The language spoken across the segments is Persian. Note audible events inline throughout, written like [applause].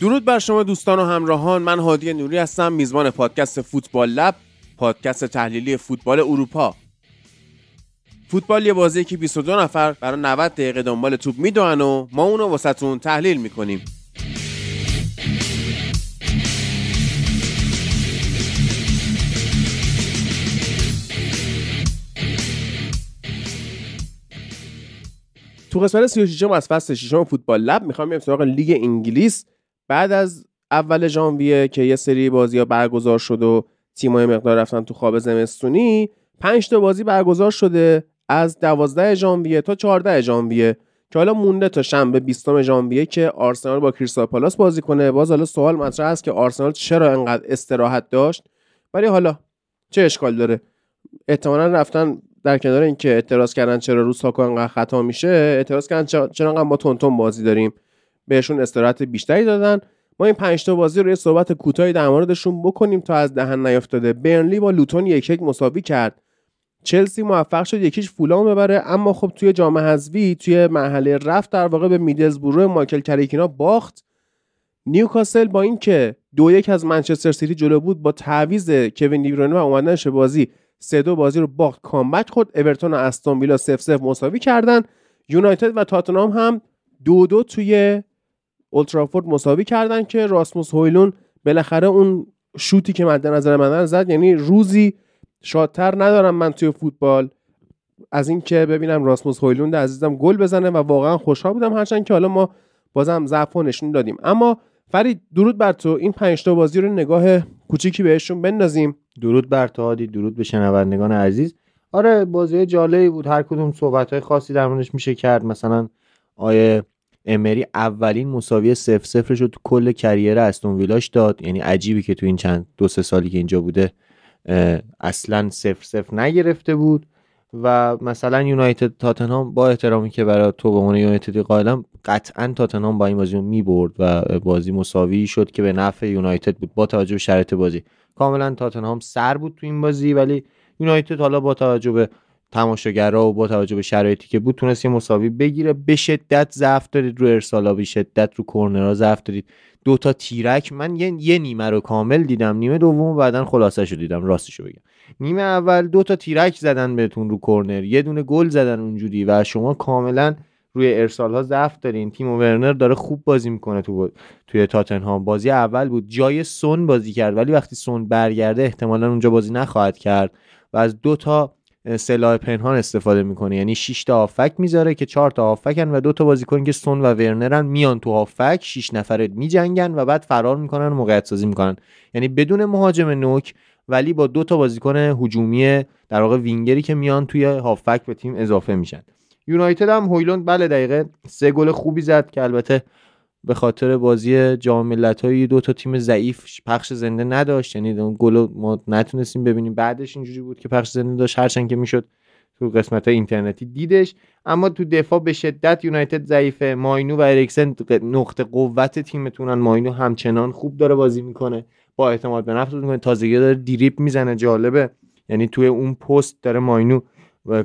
درود بر شما دوستان و همراهان. من هادی نوری هستم میزبان پادکست فوتبال لب پادکست تحلیلی فوتبال اروپا. فوتبال یه بازی که 22 نفر برای 90 دقیقه دنبال توپ می‌دونن و ما اونو واسهتون تحلیل می‌کنیم. تو قسمت 36 از فصل 6 فوتبال لب می‌خوام بریم سراغ لیگ انگلیس. بعد از اول ژانویه که یه سری بازی ها برگزار شد و تیمای مقدار رفتن تو خواب زمستونی 5 تا بازی برگزار شده از 12 ژانویه تا 14 ژانویه که حالا مونده تا شنبه 20 ژانویه که آرسنال با کریستال پالاس بازی کنه. باز حالا سوال مطرح است که آرسنال چرا انقدر استراحت داشت؟ ولی حالا چه اشکال داره؟ احتمالا رفتن در کنار اینکه اعتراض کردن چرا رو ساکو انقدر خطا میشه اعتراض کردن چرا انقدر ما تونتون بازی داریم. بهشون استراحت بیشتری دادن. ما این پنج تا بازی رو یه صحبت کوتاهی در موردشون بکنیم تا از دهن نیافتاده برنلی با لوتون یک یک مساوی کرد. چلسی موفق شد یکیش فولام ببره اما خب توی جام حذفی توی مرحله رفت در واقع به میدلزبرو مایکل کریکینا باخت. نیوکاسل با اینکه دو یک از منچستر سیتی جلو بود با تعویض کوین دیبروینه و اومدنش بازی سه دو بازی رو باخت کامبک خود اورتون و استون ویلا سف سف مساوی کردن. یونایتد و تاتنهام هم دو دو توی اولترافورد مساوی کردن که راسموس هویلون بالاخره اون شوتی که مد نظر من زد یعنی روزی شادتر ندارم من توی فوتبال. از اینکه ببینم راسموس هویلوند عزیزم گل بزنه و واقعا خوشحال بودم هرچند که حالا ما بازم ضعف نشون دادیم. اما فرید درود بر تو. این پنج تا بازی رو نگاه کوچیکی بهشون بندازیم. درود بر تو هادی درود به شنوندگان عزیز. آره بازی جالبی بود. هر کدوم صحبت های خاصی در موردش میشه کرد. مثلا آیه امری اولین مساوی سف سفرش رو تو کل کریر استون ویلاش داد. یعنی عجیبی که تو این چند دو سه سالی که اینجا بوده اصلا سف سف نگرفته بود. و مثلا یونایتد تاتنهام با احترامی که برای تو به عنوان یونایتدی قائلم قطعا تاتنهام با این بازی می‌برد و بازی مساوی شد که به نفع یونایتد بود با توجه به شرایط بازی. کاملا تاتنهام سر بود تو این بازی ولی یونایتد حالا با توجه به تماشاگرها و با توجه به شرایطی که بود تونست یه مساوی بگیره. به شدت ضعف دارید رو ارسالا به شدت رو کرنرها ضعف دارید. دو تا تیرک. من یه, یه نیمه رو کامل دیدم. نیمه دوم بعدا خلاصه شو دیدم. راستشو بگم. نیمه اول دو تا تیرک زدن بهتون رو کرنر یه دونه گل زدن اونجوری و شما کاملا روی ارسال ها ضعف دارین. تیم ورنر داره خوب بازی می‌کنه تو توی تاتنهام. بازی اول بود. جای سون بازی کرد. ولی وقتی سون برگرده احتمالا اونجا بازی نخواهد کرد. و از دو تا سلاح پنهان استفاده می‌کنه. یعنی 6 تا هافک می‌ذاره که 4 تا هافکن و دو تا بازیکن که سون و ورنرن میان تو هافک 6 نفره میجنگن و بعد فرار می‌کنن و موقعیت سازی می‌کنن. یعنی بدون مهاجم نوک ولی با دو تا بازیکن هجومی در واقع وینگری که میان توی هافک به تیم اضافه میشن. یونایتد هم هویلند بله دقیقه سه گل خوبی زد که البته به خاطر بازی جام ملت‌های دو تا تیم ضعیف پخش زنده نداشت. یعنی اون گل ما نتونستیم ببینیم. بعدش اینجوری بود که پخش زنده داشت. هرچند که می‌شد تو قسمت اینترنتی دیدش. اما تو دفاع به شدت یونایتد ضعیفه. ماینو و اریکسن نقطه قوت تیمتونن. ماینو همچنان خوب داره بازی می‌کنه. با اعتماد به نفس می‌کنه. تازگی داره دیریپ می‌زنه. جالبه. یعنی توی اون پست داره ماینو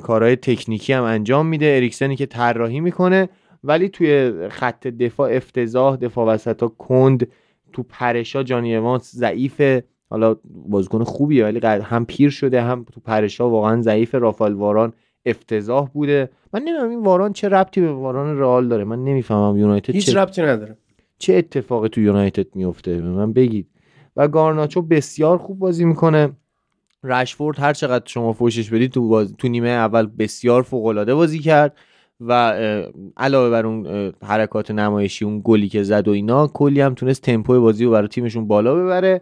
کارهای تکنیکی هم انجام میده. اریکسنی که طراحی می‌کنه. ولی توی خط دفاع افتضاح دفاع وسط ها کند تو پرشا جانی اوانس ضعیفه حالا بازیکن خوبیه ولی هم پیر شده هم تو پرشا واقعا ضعیف رافال واران افتضاح بوده. من نمی‌دونم این واران چه ربطی به واران رئال داره. من نمی‌فهمم یونایتد هیچ چه... ربطی نداره. چه اتفاقی تو یونایتد میفته به من بگید. و گارناچو بسیار خوب بازی می‌کنه. رشفورد هر چقدر شما فوشش بدید تو, تو نیمه اول بسیار فوق العاده بازی کرد. و علاوه بر اون حرکات نمایشی اون گلی که زد و اینا کلی هم تونست تمپو بازی رو برای تیمشون بالا ببره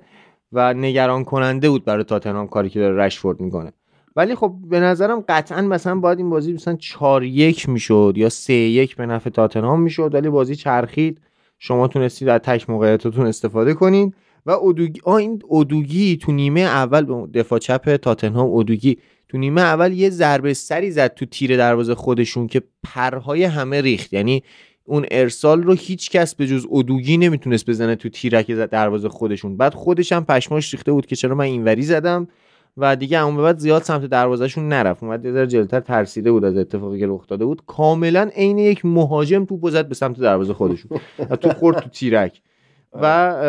و نگران کننده بود برای تاتنهام کاری که داره رشفورد می‌کنه. ولی خب به نظرم قطعا مثلا باید این بازی مثلا 4 1 می‌شد یا 3 1 به نفع تاتنهام می‌شد ولی بازی چرخید. شما تونستید از تک موقعیتاتون استفاده کنین و اودوگی این اودوگی تو نیمه اول دفاع چپ تاتنهام اودوگی تو نیمه اول یه ضربه سری زد تو تیر دروازه خودشون که پرهای همه ریخت. یعنی اون ارسال رو هیچ کس به جز ادوگی نمی‌تونست بزنه تو تیرک دروازه خودشون. بعد خودش هم پشماش ریخته بود که چرا من اینوری زدم و دیگه اون بعد زیاد سمت دروازهشون نرفت. اومد یه جلوتر ترسیده بود از اتفاقی که رخ داده بود. کاملا عین یک مهاجم توپ زد به سمت دروازه خودشون. و تو خورد تو تیرک. و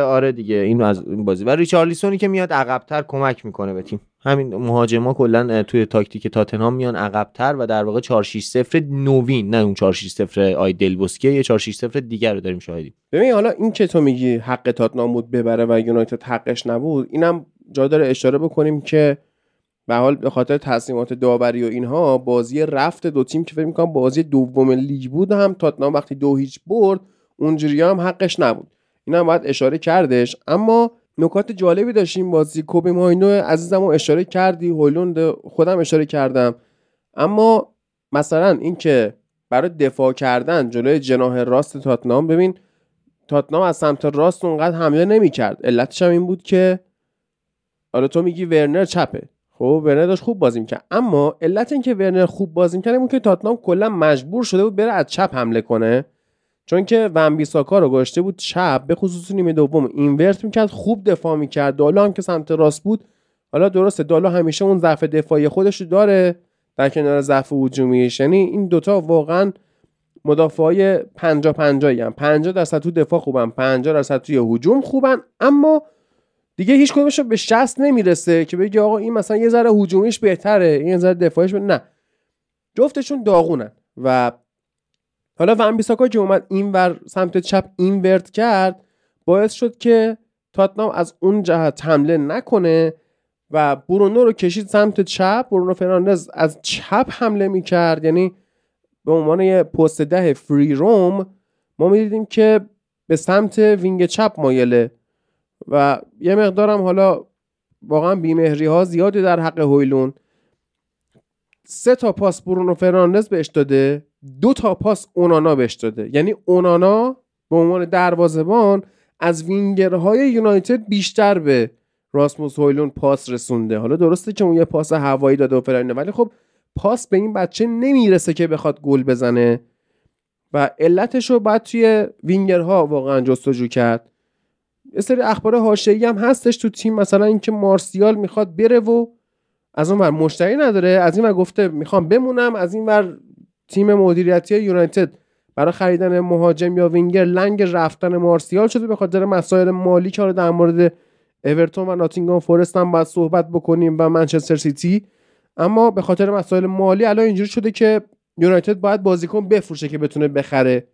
آره دیگه این از این بازی. و ریچارلیسونی که میاد عقبتر کمک می‌کنه به تیم. همین مهاجما کلا توی تاکتیک تاتنهام میان عقبتر و در واقع 4 6 0 نوین. نه اون 4 6 0 آی دلبوسکی یه 4 6 0 دیگر رو داریم شاهدیم. ببین حالا این که تو میگی حق تاتنهام بود ببره و یونایتد حقش نبود؟ اینم جا داره اشاره بکنیم که به حال به خاطر تصمیمات داوری و اینها بازی رفت دو تیم که فکر می‌کنم بازی دوم لیگ بود هم تاتنهام وقتی دو هیچ برد اونجوری هم حقش نبود. این هم باید اشاره کردش. اما نکات جالبی داشتیم بازی کوبی ماینو عزیزم اشاره کردی هولوند خودم اشاره کردم. اما مثلا اینکه برای دفاع کردن جلوی جناح راست تاتنام ببین تاتنام از سمت راست اونقدر حمله نمی‌کرد. علتش هم این بود که حالا تو میگی ورنر چپه. خب ورنر داشت خوب بازی می‌کرد. اما علت اینکه ورنر خوب بازی می‌کرد این که تاتنام کلا مجبور شده بود بره از چپ حمله کنه. چون که ون بیساکا رو گذاشته بود چپ به خصوص نیمه دوم. اینورت می‌کرد خوب دفاع می‌کرد. دالو هم که سمت راست بود حالا درسته دالو همیشه اون ضعف دفاعی خودش رو داره در کنار ضعف هجومیش. یعنی این دوتا واقعا مدافع های 50 50 هم 50 درصد تو دفاع خوبن 50 درصد توی هجوم خوبن. اما دیگه هیچ کدومش به 60 نمی‌رسه که بگی آقا این مثلا یه ذره هجومیش بهتره این یه ذره دفاعیش نه. جفتشون داغونن و حالا ون بیساکا که اومد این ور سمت چپ این ورد کرد باعث شد که تاتنام از اون جهت حمله نکنه و برونو رو کشید سمت چپ. برونو فرناندز از چپ حمله می‌کرد یعنی به عنوان یه پست ده free roam. ما می‌دیدیم که به سمت wing چپ مایله و یه مقدارم حالا واقعا بیمهری ها زیادی در حق هویلون. سه تا پاس برونو فرناندز بهش داده. دو تا پاس اونانا بهش داده. یعنی اونانا به عنوان دروازه‌بان از وینگرهای یونایتد بیشتر به راسموس هویلون پاس رسونده. حالا درسته که اون یه پاس هوایی داده و فلانه ولی خب پاس به این بچه نمی‌رسه که بخواد گل بزنه. و علتش رو باید توی وینگرها واقعا جستجو کرد. یه سری اخبار حاشیه‌ای هم هستش تو تیم مثلا اینکه مارسیال می‌خواد بره و از اون ور مشتری نداره از این ور گفته می‌خوام بمونم از این ور تیم مدیریتی یونایتد. برای خریدن مهاجم یا وینگر لنگ رفتن مارسیال شده به خاطر مسائل مالی که در مورد اورتون و ناتینگهام فورست هم باید صحبت بکنیم و منچستر سیتی. اما به خاطر مسائل مالی الان اینجوری شده که یونایتد باید بازیکن بفروشه که بتونه بخره.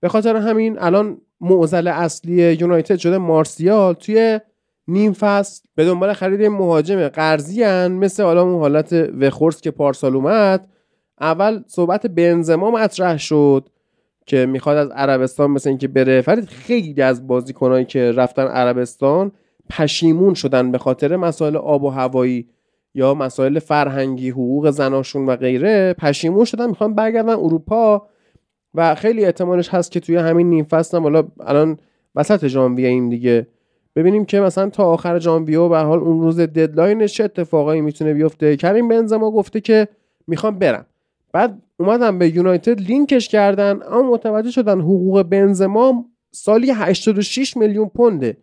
به خاطر همین الان معضل اصلی یونایتد شده مارسیال توی نیم فصل به دنبال خرید مهاجم قرضی مثل حالا اون حالت وخورس که پارسال اومد. اول صحبت بنزما مطرح شد که می‌خواد از عربستان مثل اینکه بره. فرید خیلی از بازیکنایی که رفتن عربستان پشیمون شدن به خاطر مسائل آب و هوایی یا مسائل فرهنگی حقوق زناشون و غیره پشیمون شدن می‌خوان برگردن اروپا. و خیلی احتمالش هست که توی همین نیم فصل حالا الان وسط ژانویه این دیگه ببینیم که مثلا تا آخر ژانویه به حال اون روز ددلاینش چه اتفاقایی می‌تونه بیفته. کریم بنزما گفته که می‌خوام برم بعد اومدن به یونایتد لینکش کردن اما متوجه شدن حقوق بنزما سالی 86 میلیون پونده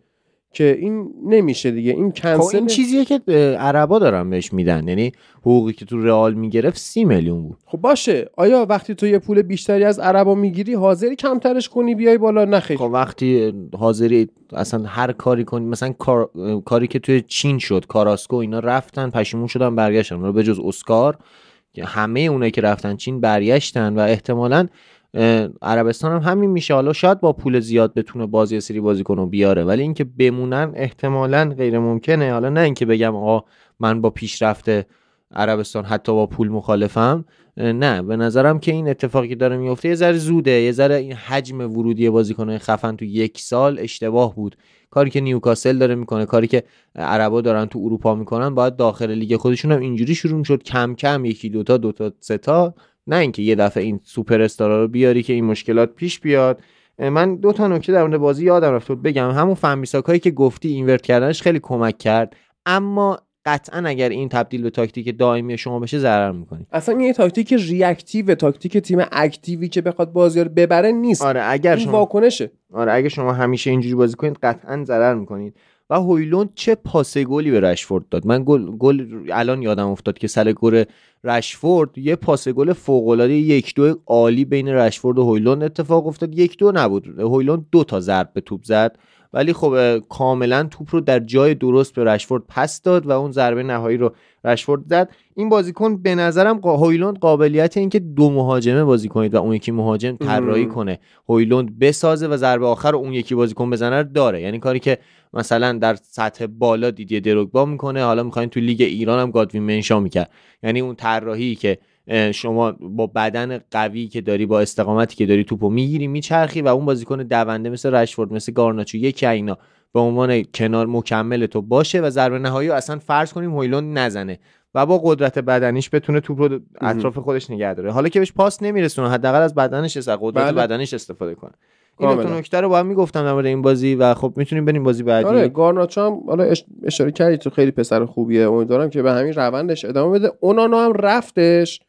که این نمیشه دیگه این کنسل خب این چیزیه که عربا دارن بهش میدن. یعنی حقوقی که تو رئال می‌گرفت سی میلیون بود. خب باشه. آیا وقتی تو یه پول بیشتری از عربا می‌گیری حاضری کمترش کنی بیای بالا؟ نخیر خب وقتی حاضری اصلا هر کاری کنی مثلا کار... کاری که توی چین شد کاراسکو اینا رفتن پشیمون شدن برگشتن. رو به جز اسکار همه اونایی که رفتن چین برگشتن و احتمالا عربستان هم همین میشه. حالا شاید با پول زیاد بتونه بازی سری بازیکن رو بیاره ولی اینکه بمونن احتمالا غیر ممکنه حالا نه اینکه بگم آقا من با پیشرفت عربستان حتی با پول مخالفم نه. به نظرم که این اتفاقی داره میفته یه ذره زوده. یه ذره این حجم ورودی بازیکنهای خفن تو یک سال اشتباه بود. کاری که نیوکاسل داره می‌کنه کاری که عربا دارن تو اروپا می‌کنن باید داخل لیگ خودشون هم اینجوری شروع شد کم کم یکی دوتا دوتا سه تا. نه اینکه یه دفعه این سوپر استارا رو بیاری که این مشکلات پیش بیاد. من دو تا نکته در مورد بازی یادم رفت. بگم همون full back هایی که گفتی invert کردنش خیلی کمک کرد. اما قطعا اگر این تبدیل به تاکتیک دائمی شما بشه ضرر می‌کنید اصلا این تاکتیک reactive تاکتیک تیم active ی که بخواد بازی رو ببره نیست. آره اگر این واکنشه. آره اگر شما همیشه اینجوری بازی کنید قطعا ضرر می‌کنید. و هویلوند چه پاس گلی به رشفورد داد. من گل گل الان یادم افتاد که سر گل رشفورد یه پاس گل فوق العاده یک دو عالی بین رشفورد و هویلوند اتفاق افتاد. یک دو نبود. هویلوند دو تا ضرب به توپ زد. ولی خب کاملا توپ رو در جای درست به رشفورد پس داد و اون ضربه نهایی رو رشفورد زد. این بازیکن به نظرم هویلوند قابلیت اینکه دو مهاجمه بازی کنید و اون یکی مهاجم طراحی کنه. هویلوند بسازه و ضربه آخر رو اون یکی بازیکن بزنه داره. یعنی کاری که مثلا در سطح بالا دیدی دروگبا می‌کنه حالا می‌خواین تو لیگ ایران هم گادوین منشا می‌کرد. یعنی اون طراحی که شما با بدن قوی که داری با استقامتی که داری توپو می‌گیری میچرخی و اون بازیکن دونده مثل رشفورد مثل گارناچو یکی اینا به عنوان کنار مکمل تو باشه و ضربه نهایی رو اصلا فرض کنیم هویلوند نزنه و با قدرت بدنیش بتونه توپ رو اطراف خودش نگه داره. حالا که بهش پاس نمیرسونه حداقل از بدنش از قدرت بله. بدنش استفاده کنه. این دو نکته رو با هم می‌گفتم در این بازی و خب می‌تونیم بریم بازی بعدی. آره گارناچو هم حالا اشاره کردی تو خیلی پسر خوبیه. امیدوارم که به همین روندش ادامه بده. اونانو هم رفتش.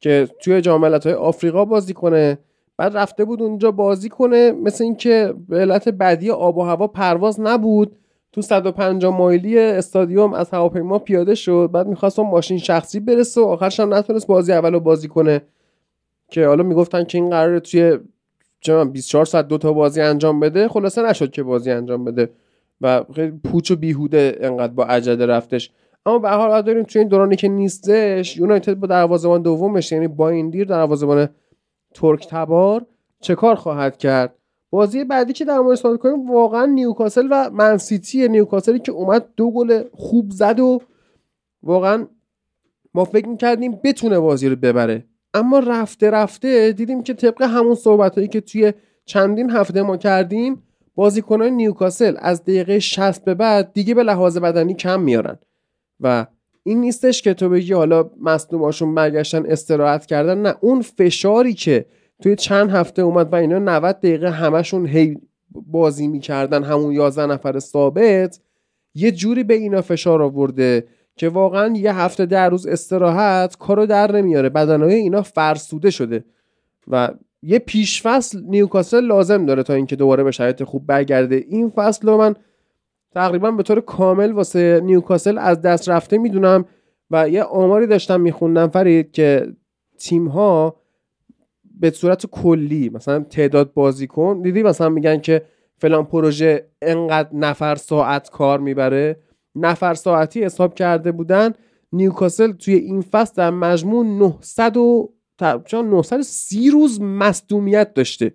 که توی جام های آفریقا بازی کنه. بعد رفته بود اونجا بازی کنه مثل اینکه به علت بدی آب و هوا پرواز نبود. تو 150 مایلی استادیوم از هواپیما پیاده شد. بعد می‌خواست ماشین شخصی برسه و آخرش هم نتونست بازی اول رو بازی کنه. که حالا می‌گفتن که این قراره توی 24 ساعت دو تا بازی انجام بده. خلاصه نشد که بازی انجام بده. و خیلی پوچ و بیهوده انقدر با عجله رفتش. اما به حال داریم توی این دورانی که نیستش یونایتد با دروازه‌بان دومش یعنی با این دیر دروازه‌بان ترک تبار چه کار خواهد کرد؟ بازی بعدی که در مورد صحبت کنیم واقعا نیوکاسل و منسیتی نیوکاسلی که اومد دو گل خوب زد و واقعا ما فکر می‌کردیم بتونه بازی رو ببره. اما رفته رفته دیدیم که طبق همون صحبت هایی که توی چندین هفته ما کردیم بازیکنان نیوکاسل از دقیقه 60 به بعد دیگه به لحاظ بدنی کم میارن. و این نیستش که تو بگی حالا مصدوماشون برگشتن استراحت کردن نه. اون فشاری که توی چند هفته اومد و اینا 90 دقیقه همشون هی بازی می‌کردن همون 11 نفر ثابت یه جوری به اینا فشار آورده که واقعا یه هفته در روز استراحت کارو در نمیاره. بدنهای اینا فرسوده شده و یه پیش فصل نیوکاسل لازم داره تا اینکه دوباره به شرایط خوب برگرده. این فصل رو من تقریبا به طور کامل واسه نیوکاسل از دست رفته می‌دونم. و یه آماری داشتم میخوندم فرید که تیم ها به صورت کلی مثلا تعداد بازیکن دیدی مثلا میگن که فلان پروژه انقدر نفر ساعت کار می‌بره؟ نفر ساعتی حساب کرده بودن. نیوکاسل توی این فصل در مجموع 900 و 930 روز مصدومیت داشته.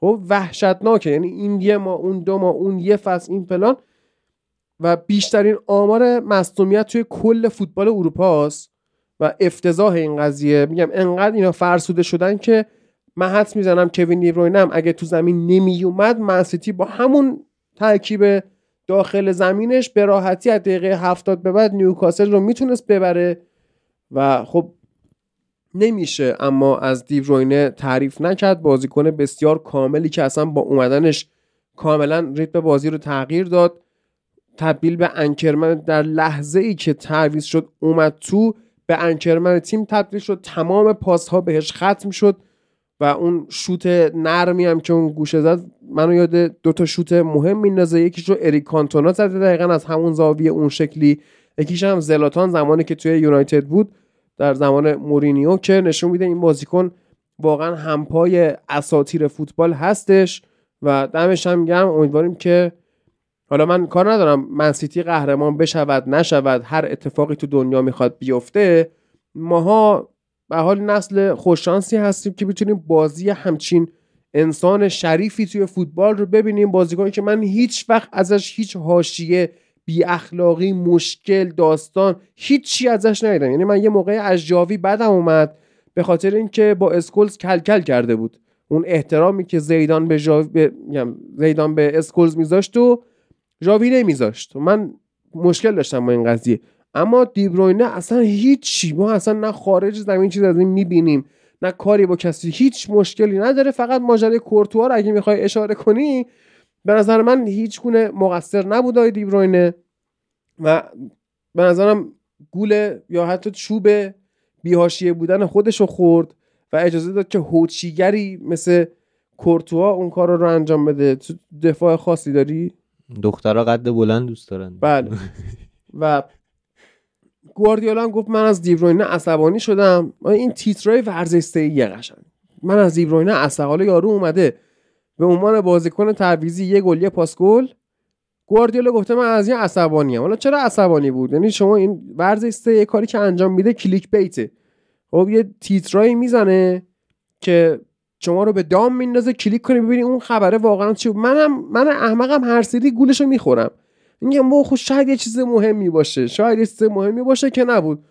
خب وحشتناکه. یعنی این یه ما اون دو ما اون یه فصل این فلان. و بیشترین آمار مصدومیت توی کل فوتبال اروپا است و افتضاح این قضیه. میگم انقدر اینا فرسوده شدن که من حدس می‌زنم کوین دیبروینم اگه تو زمین نمیومد منسیتی با همون ترکیب داخل زمینش به راحتی از دقیقه هفتاد به بعد نیوکاسل رو می‌تونست ببره و خب نمیشه. اما از دیوروینه تعریف نکرد. بازیکن بسیار کاملی که اصلا با اومدنش کاملا ریتم بازی رو تغییر داد. تبدیل به انکرمن در لحظه ای که تعویض شد اومد تو به انکرمن تیم تبدیل شد تمام پاس ها بهش ختم شد و اون شوت نرمی هم که اون گوشه زد منو یاد دو تا شوت مهم میندازه. یکیش رو اریک کانتونا زده دقیقا از همون زاویه اون شکلی. یکیش هم زلاتان زمانی که توی یونایتد بود در زمان مورینیو که نشون میده این بازیکن واقعا همپای اساتیر فوتبال هستش و دمش هم گرم. امیدواریم که حالا من کار ندارم. منسیتی قهرمان بشود نشود هر اتفاقی تو دنیا می‌خواد بیفته ماها به هر حال نسل خوششانسی هستیم که بتونیم بازی همچین انسان شریفی توی فوتبال رو ببینیم. بازیکنی که من هیچ وقت ازش هیچ حاشیه بی اخلاقی مشکل داستان هیچی ازش ندیدم. یعنی من یه موقع از جاوی بدم اومد به خاطر اینکه با اسکولز کلکل کرده بود. اون احترامی که زیدان به جاوی زیدان به اسکولز میذاشت و ژاوی نمیذاشت. من مشکل داشتم با این قضیه. اما دیبروینه اصلا هیچی. ما اصلا نه خارج زمین چیز از این می‌بینیم نه کاری با کسی. هیچ مشکلی نداره. فقط ماجرای کورتوا رو اگه می‌خوای اشاره کنی به نظر من هیچ گونه مقصر نبود آقای دیبروینه و به نظرم گول یا حتی چوب بیهاشیه بودن خودش رو خورد و اجازه داد که هوچیگری مثل کورتوا اون کار رو انجام بده. تو دفاع خاصی داری؟ دخترها قد بلند دوست دارن. بله. و گواردیولا هم گفت من از دیبروینه عصبانی شدم. این تیترای ورزش یه قشنگ. من از دیبروینه عصبانی یارو اومده به عنوان بازیکن تعویزی یه گل یه پاس گل. گواردیولا گفته من از این عصبانی ام حالا چرا عصبانی بود؟ یعنی شما این ورزش یه کاری که انجام میده کلیک بیته. خب یه تیترایی می‌زنه که شما رو به دام میندازه کلیک کنی ببینی اون خبره واقعا چی منم من احمقم هر سری گولشو می‌خورم. میگم با خود شاید یه چیز مهمی باشه. شاید یه چیز مهمی باشه که نبود.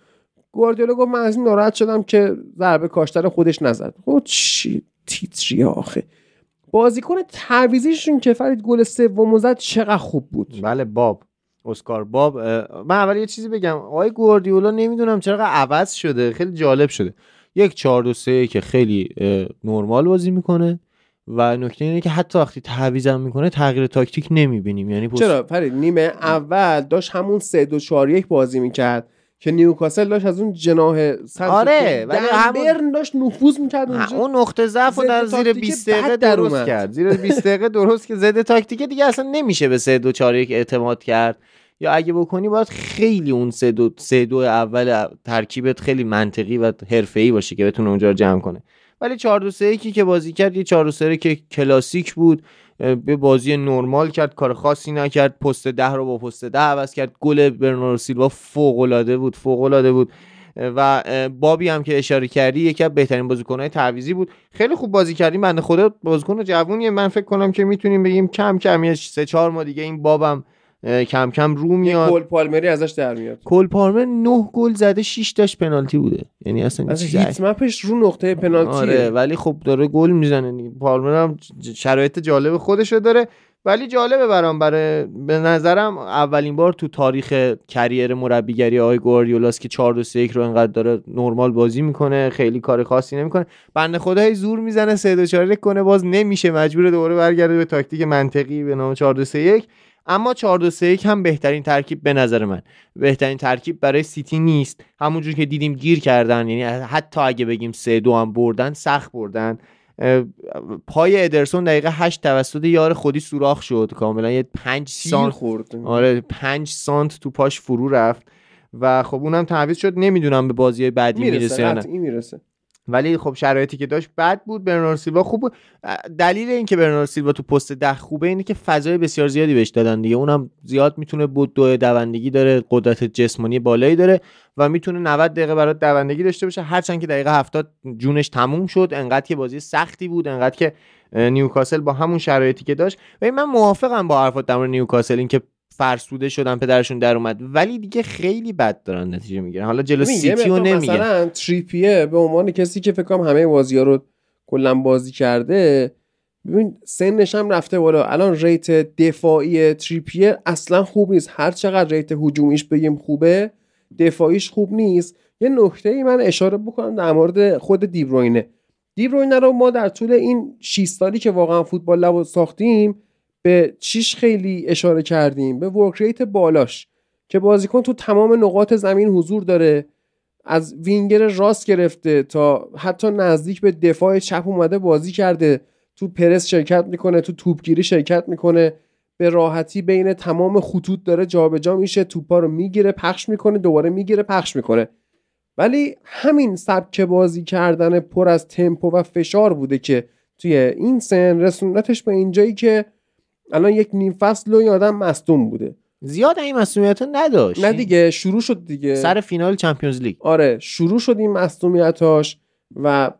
گواردیولا گفت من از این ناراحت شدم که ضربه کاشتر خودش نزد. خب چی؟ تیتری آخه؟ بازیکن تعویزیشون که فرید گل سوم زد چقدر خوب بود. بله باب. اسکار باب من اول یه چیزی بگم. آقای گواردیولا نمی‌دونم چرا عوض شده. خیلی جالب شده. یک 4 2 3 که خیلی نرمال بازی می‌کنه و نکته اینه که حتی وقتی تعویضم می‌کنه تغییر تاکتیک نمی‌بینیم. یعنی چرا؟ فرید نیمه اول داشت همون 3 2 4 1 بازی می‌کرد که نیوکاسل داشت از اون جناح آره ولی همون داشت نفوذ می‌کرد اونجا. اون نقطه ضعف رو در زیر 20 دقیقه درست کرد. زیر 20 دقیقه درست که زده تاکتیک دیگه اصلا نمیشه به 3 2 4 1 اعتماد کرد. یا اگه بکنی باید خیلی اون 3 2 3 2 اول ترکیبت خیلی منطقی و حرفه‌ای باشه که بتونه اونجا رو جمع کنه. ولی 4 2 3 که بازی کرد یه 4 2 3 که کلاسیک بود به بازی نرمال کرد کار خاصی نکرد پست ده رو با پست ده عوض کرد گل برناردو سیلوا فوق العاده بود فوق العاده بود و بابی هم که اشاره کردی یکی از بهترین بازیکن‌های تعویزی بود. خیلی خوب بازی کردیم. بنده خدا بازیکن جوونیه. من فکر کنم که می‌تونیم بگیم کم کم یه سه چهار ماه دیگه این بابم کم کم رو میاد. کل پالمری ازش در میاد. کل پالمر 9 گل زده 6 تاش پنالتی بوده. یعنی اصلا از هیت مپش رو نقطه پنالتی آره ولی خب داره گل می‌زنه پالمر هم شرایط جالب خودشو داره. ولی جالبه برام برای به نظرم اولین بار تو تاریخ کریر مربیگری آقای گواردیولاس که 4 2 3 رو انقدر داره نرمال بازی می‌کنه خیلی کار خاصی نمی‌کنه. بنده خدا زور می‌زنه 3 2 4 کنه باز نمیشه. مجبور دوباره برگرده به تاکتیک منطقی به نام 4 2 3 1 اما 4 2 3 1 هم بهترین ترکیب به نظر من. بهترین ترکیب برای سیتی نیست. همونجور که دیدیم گیر کردن یعنی حتی اگه بگیم 3 2 هم بردن سخت بردن. پای ادرسون دقیقه 8 توسط یار خودی سوراخ شد. کاملا یه 5 سانت خورد؟ آره 5 سانت تو پاش فرو رفت. و خب اونم تعویض شد. نمی‌دونم به بازی بعدی می‌رسه یا نه. می‌رسه. ولی خب شرایطی که داشت بد بود. برنارد سیلوا خوب بود. دلیل اینکه برنارد سیلوا تو پست ده خوبه اینه که فضای بسیار زیادی بهش دادن دیگه. اونم زیاد می‌تونه بود دو دوندگی داره قدرت جسمانی بالایی داره و می‌تونه 90 دقیقه برات دوندگی داشته باشه. هرچند که دقیقه 70 جونش تموم شد انقدر که بازی سختی بود انقدر که نیوکاسل با همون شرایطی که داشت. و من موافقم با حرفات در نیوکاسل اینکه فرسوده شدن پدرشون در اومد. ولی دیگه خیلی بد دارن نتیجه می‌گیرن. حالا جلو سیتی رو نمیگم مثلا تریپیه به عنوان کسی که فکر کنم همه بازی ها رو کلا بازی کرده ببین سنش هم رفته بالا. الان rate دفاعی تریپیه اصلا خوب نیست. هر چقدر rate هجومیش بگیم خوبه دفاعیش خوب نیست. یه نکته ای من اشاره بکنم در مورد خود دیبروینه. دیبروینه رو ما در طول این 6 سالی که واقعا فوتبال لب ساختیم به چیش خیلی اشاره کردیم؟ به ورک بالاش که بازیکن تو تمام نقاط زمین حضور داره از وینگر راست گرفته تا حتی نزدیک به دفاع چپ اومده بازی کرده تو پرس شرکت می‌کنه تو توپگیری شرکت می‌کنه به راحتی بین تمام خطوط داره جابجا میشه توپا رو می‌گیره پخش می‌کنه دوباره می‌گیره پخش می‌کنه. ولی همین سبک بازی کردن پر از تمپو و فشار بوده که توی این سن رسوندتش به اینجایی که الان یک نیم فصل و آدم مصدوم بوده. زیاد این مسئولیت نداشت. نه دیگه شروع شد دیگه. سر فینال چمپیونز لیگ. آره شروع شد این مسئولیتاش و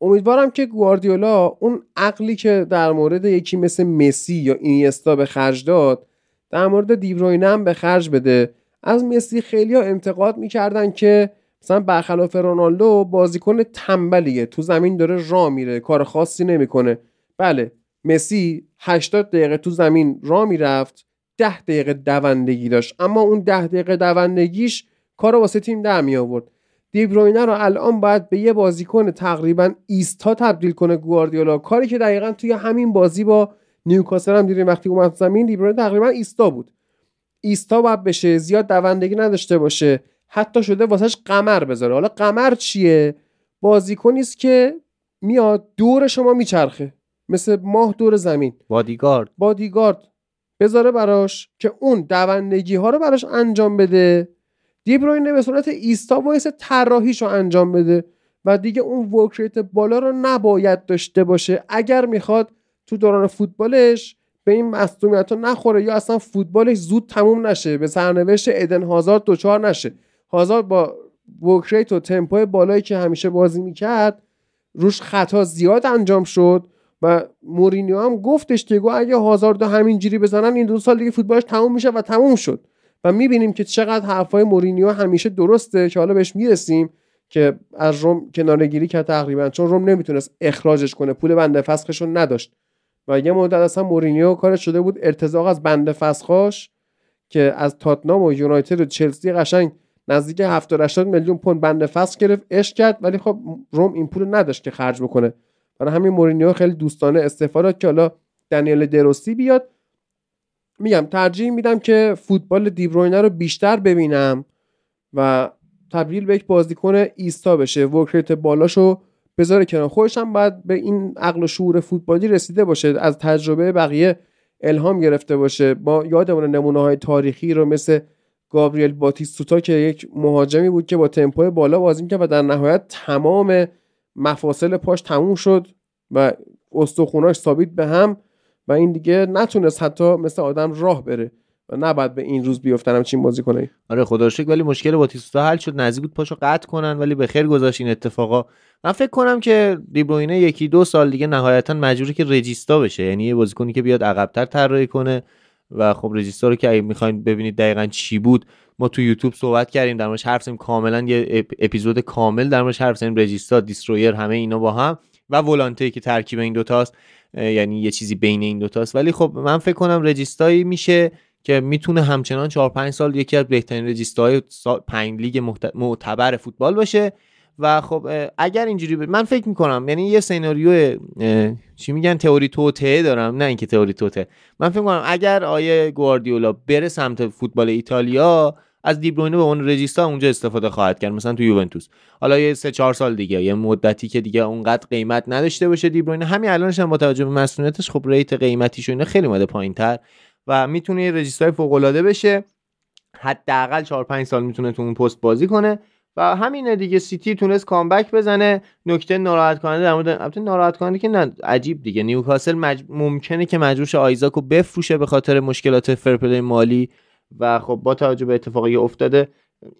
امیدوارم که گواردیولا اون عقلی که در مورد یکی مثل مسی یا اینیستا به خرج داد در مورد دیبروینه هم به خرج بده. از مسی خیلی ها انتقاد می‌کردن که مثلا برخلاف رونالدو بازیکن تنبلیه. تو زمین داره را میره کار خاصی نمی‌کنه. بله مسی 80 دقیقه تو زمین را می‌رفت 10 دقیقه دوندگی داشت. اما اون 10 دقیقه دوندگیش کار واسه تیم در می آورد دیبروینه رو الان باید به یه بازیکن تقریبا ایستا تبدیل کنه گواردیولا. کاری که دقیقا توی همین بازی با نیوکاسل هم دیدیم وقتی اومد زمین دیبروینه تقریبا ایستا بود. ایستا باید بشه زیاد دوندگی نداشته باشه حتی شده واسهش قمر بذاره. حالا قمر چیه؟ بازیکنی است که میاد دور شما میچرخه. مثل ماه دور زمین. بادیگارد. بادیگارد. بذاره براش که اون دوندگی ها رو براش انجام بده. دیبروینه به صورت ایستا وایسه طراحیش رو انجام بده و دیگه اون work rate بالا رو نباید داشته باشه. اگر می‌خواد تو دوران فوتبالش به این مصدومیت نخوره یا اصلا فوتبالش زود تموم نشه به سرنوشت ادن هازارد دچار نشه. هازارد با وکریت و تمپوی بالایی که همیشه بازی می‌کرد روش خطا زیاد انجام شد. مورینیو هم گفتش که گو اگه هازارد همینجوری بزنن این دو سال دیگه فوتبالش تموم میشه و تموم شد. و می‌بینیم که چقدر حرفای مورینیو همیشه درسته که حالا بهش می‌رسیم که از روم کنارگیری کرد تقریبا چون روم نمی‌تونست اخراجش کنه پول بنده فسخش نداشت. و یه مدت اصلا مورینیو کارش شده بود ارتزاق از بند فسخاش که از تاتنام و یونایتد و چلسی قشنگ نزدیک 70 80 میلیون پوند بند فسخ گرفت اش کرد ولی خب روم این پول نداشت که خرج بکنه. برای همین مورینیو خیلی دوستانه استفاده که حالا دنیل دروسی بیاد. میگم ترجیح میدم که فوتبال دیبروینه رو بیشتر ببینم و تبدیل به یک بازیکن ایستا بشه. work rate بالاشو بذاره کنار. خودش هم باید به این عقل و شعور فوتبالی رسیده باشه. از تجربه بقیه الهام گرفته باشه. ما یادمون نمونه های تاریخی رو مثل گابریل باتیستوتا که یک مهاجمی بود که با تمپو بالا بازی می‌کرد و در نهایت تمام مفاصل پاش تموم شد و استخوناش ثابت به هم و این دیگه نتونست حتی مثل آدم راه بره و نباید به این روز بیفتنم چین بازی کنه آره خدا شکر ولی مشکل باتیستا حل شد. نزدیک بود پاشو قطع کنن ولی به خیر گذاشت این اتفاقا. من فکر کنم که دیبروینه یکی دو سال دیگه نهایتا مجبوری که رجیستا بشه. یعنی یه بازیکنی که بیاد عقبتر طراحی کنه و خب رجیستا رو که اگه می‌خواین ببینید دقیقا چی بود ما تو یوتیوب صحبت کردیم در موردش حرف زدیم. کاملا یه اپیزود کامل در موردش حرف زدیم. رجیستا دیسترویر همه اینا با هم. و ولانته که ترکیب این دوتاست یعنی یه چیزی بین این دوتاست. ولی خب من فکر کنم رجیستایی میشه که می‌تونه همچنان 4 5 سال یکی از بهترین رجیستای 5 لیگ معتبر فوتبال باشه. و خب اگر اینجوری من فکر می‌کنم یعنی یه سناریو چی میگن تئوری توته دارم. نه اینکه تئوری توته من فکر می‌کنم اگر آیه گواردیولا بره سمت فوتبال ایتالیا از دیبروینه به اون رجیستا اونجا استفاده خواهد کرد مثلا تو یوونتوس. حالا یه سه چهار سال دیگه یه مدتی که دیگه اونقدر قیمت نداشته باشه دیبروینه. همین الانش هم با توجه به مسئولیتش خب ریت قیمتیش اینا خیلی اومده پایینتر و می‌تونه یه regista ی فوق العاده بشه. حداقل 4 5 سال می‌تونه تو اون پست بازی کنه و همینه دیگه. سیتی تونست comeback بزنه. نکته ناراحت کننده در مورد البته ناراحت کننده که نه عجیب دیگه. نیوکاسل مج... ممکنه که مجبور شه آیزاکو بفروشه به خاطر مشکلات fair play مالی. و خب با توجه به اتفاقی افتاده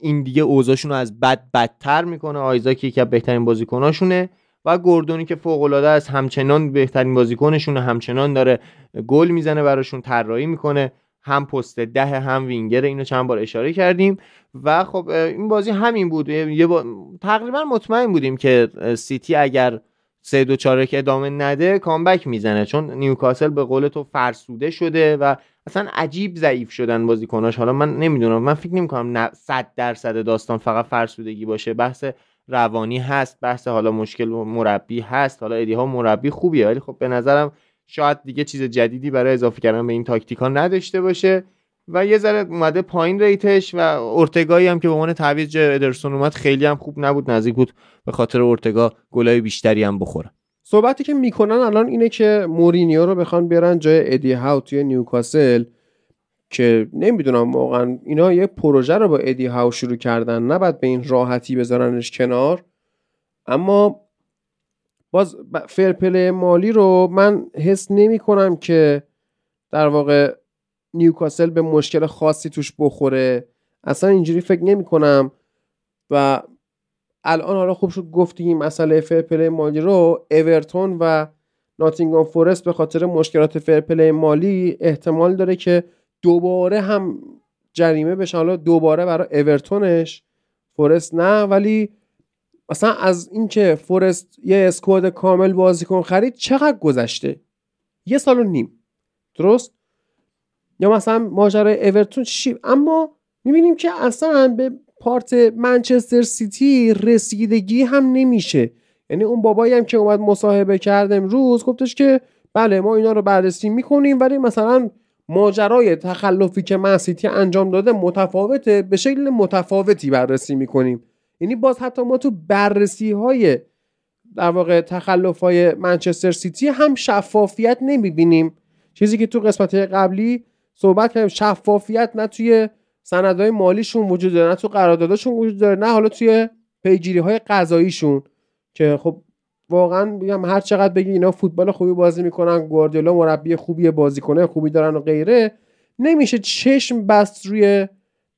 این دیگه اوضاعشون رو از بد بدتر می‌کنه. آیزاک یکی از بهترین بازیکناشونه و گوردونی که فوق العاده است همچنان بهترین بازیکنشون همچنان داره گل می‌زنه براشون طراحی می‌کنه. هم پست ده هم وینگر. اینو چند بار اشاره کردیم. و خب این بازی همین بود. یه با... تقریبا مطمئن بودیم که سیتی اگر سه دو چارک ادامه نده comeback می‌زنه. چون نیوکاسل به قول تو فرسوده شده و اصلا عجیب ضعیف شدن بازیکناش. حالا من نمی‌دونم من فکر نمی‌کنم 100 درصد داستان فقط فرسودگی باشه. بحث روانی هست بحث حالا مشکل مربی هست. حالا ادی هاو مربی خوبیه ولی خب به نظرم شاید دیگه چیز جدیدی برای اضافه کردن به این تاکتیک ها نداشته باشه. و یه ذره اومده پایین rate ش و اورتگایی هم که به عنوان تعویض ادرسون اومد خیلی هم خوب نبود نزدیک بود به خاطر اورتگا گلای بیشتری هم بخوره. صحبتی که می‌کنن الان اینه که مورینیو رو بخوان بیارن جای ادی هاو توی نیوکاسل که نمی‌دونم واقعا اینا یه پروژه رو با ادی هاو شروع کردن نباید به این راحتی بذارنش کنار. اما باز فرپله مالی رو من حس نمی کنم که در واقع نیوکاسل به مشکل خاصی توش بخوره. اصلا اینجوری فکر نمی کنم و الان حالا خوب شد گفتیم مسئله فرپله مالی رو. اورتون و ناتینگام فورست به خاطر مشکلات فرپله مالی احتمال داره که دوباره هم جریمه بشه حالا دوباره برای اورتونش. فورست نه ولی مثلا از اینکه فورست یه اسکواد کامل بازیکن خرید چقدر گذشته؟ یه سال و نیم. درست؟ یا مثلا ماجرای اورتون چی؟ اما می‌بینیم که اصلا به پارت منچستر سیتی رسیدگی هم نمیشه. یعنی اون بابایی هم که اومد مصاحبه کرد امروز گفتش که بله ما اینا رو بررسی می‌کنیم ولی مثلا ماجرای تخلفی که من سیتی انجام داده متفاوته به شکل متفاوتی بررسی می‌کنیم. یعنی باز حتی ما تو بررسی های در واقع تخلف های منچستر سیتی هم شفافیت نمی‌بینیم. چیزی که تو قسمت قبلی صحبت کردیم. شفافیت نه توی سندهای مالیشون وجود داره نه تو قراردادشون وجود داره نه حالا توی پیگیری های قضاییشون. که خب واقعا میگم هر چقدر بگی اینا فوتبال خوبی بازی می‌کنن گواردیولا مربی خوبی بازیکنه خوبی دارن و غیره نمیشه چشم بست روی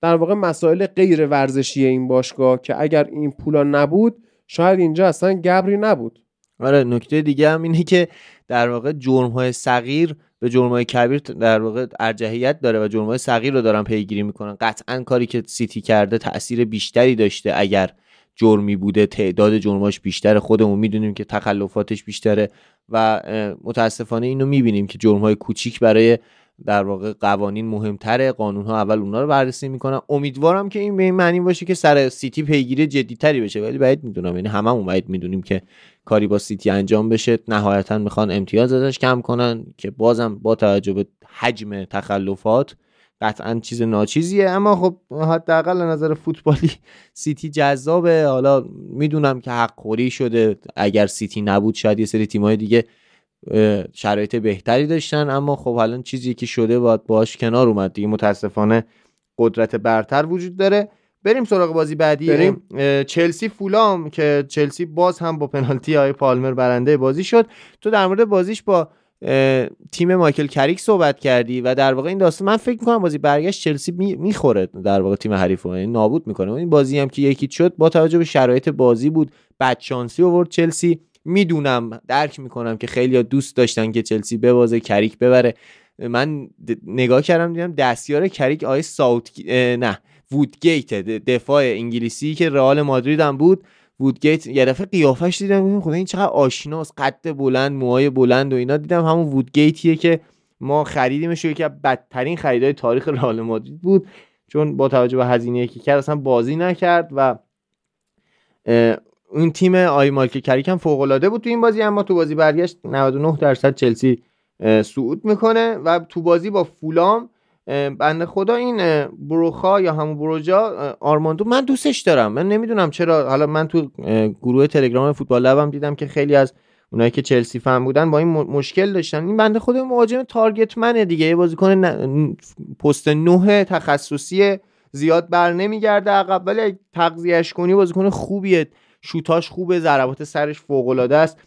در واقع مسائل غیر ورزشی این باشگاه که اگر این پولا نبود شاید اینجا اصلا گبری نبود. آره نکته دیگه هم اینه که در واقع جرم های صغیر به جرم های کبیر در واقع ارجحیت داره و جرم های صغیر رو دارن پیگیری می‌کنن. قطعا کاری که سیتی کرده تاثیر بیشتری داشته اگر جرمی بوده تعداد جرماش بیشتره خودمون می‌دونیم که تخلفاتش بیشتره و متاسفانه اینو می‌بینیم که جرم های کوچیک برای در واقع قوانین مهمتره قانون ها اول اونا رو بررسی می‌کنن. امیدوارم که این به این معنی باشه که سر سیتی پیگیری جدیتری بشه ولی بعید می‌دونم. یعنی هممون بعید می‌دونیم که کاری با سیتی انجام بشه. نهایتا می‌خوان امتیاز ازش کم کنن که بازم با توجه به حجم تخلفات قطعا چیز ناچیزیه. اما خب حداقل نظر فوتبالی سیتی جذابه. حالا می‌دونم که حق شده. اگر سیتی نبود شاید یه سری تیمای دیگه شرایط بهتری داشتن اما خب حالا چیزی که شده باید باش کنار اومد دیگه. متاسفانه قدرت برتر وجود داره. بریم سراغ بازی بعدی. بریم. چلسی فولام که چلسی باز هم با پنالتی های پالمر برنده بازی شد. تو در مورد بازیش با تیم مایکل کریک صحبت کردی و در واقع این داستان من فکر می‌کنم بازی برگشت چلسی می‌خوره در واقع تیم حریف رو یعنی نابود می‌کنه. این بازی هم که یکی شد با توجه به شرایط بازی بود بد شانسی آورد چلسی. می‌دونم درک می‌کنم که خیلی دوست داشتن که چلسی ببازه کریک ببره. من نگاه کردم دیدم دستیار کریک آیه ساوت نه وودگیت دفاع انگلیسی که رئال مادرید هم بود. وودگیت یه دفعه قیافش دیدم خدا این چقدر آشناست قد بلند موهای بلند و اینا. دیدم همون وودگیتیه که ما خریدیمش که از بدترین خریدای تاریخ رئال مادرید بود. چون با توجه به هزینه که کرد اصلا بازی نکرد و اون تیم آی مایکل کریک هم فوق العاده بود تو این بازی اما تو بازی برگشت 99 درصد چلسی صعود می‌کنه و تو بازی با فولام بنده خدا این بروخا یا همون بروجا آرماندو من دوستش دارم. من نمی‌دونم چرا حالا من تو گروه تلگرام فوتبال لبم دیدم که خیلی از اونایی که چلسی فهم بودن با این مشکل داشتن. این بنده خدا مهاجم تارگت منه دیگه. یه بازیکن پست نه تخصصی زیاد بر نمیگرده عقب. ولی تغذیهش کنی بازیکن خوبیه. شوتاش خوبه ضربات سرش فوق العاده است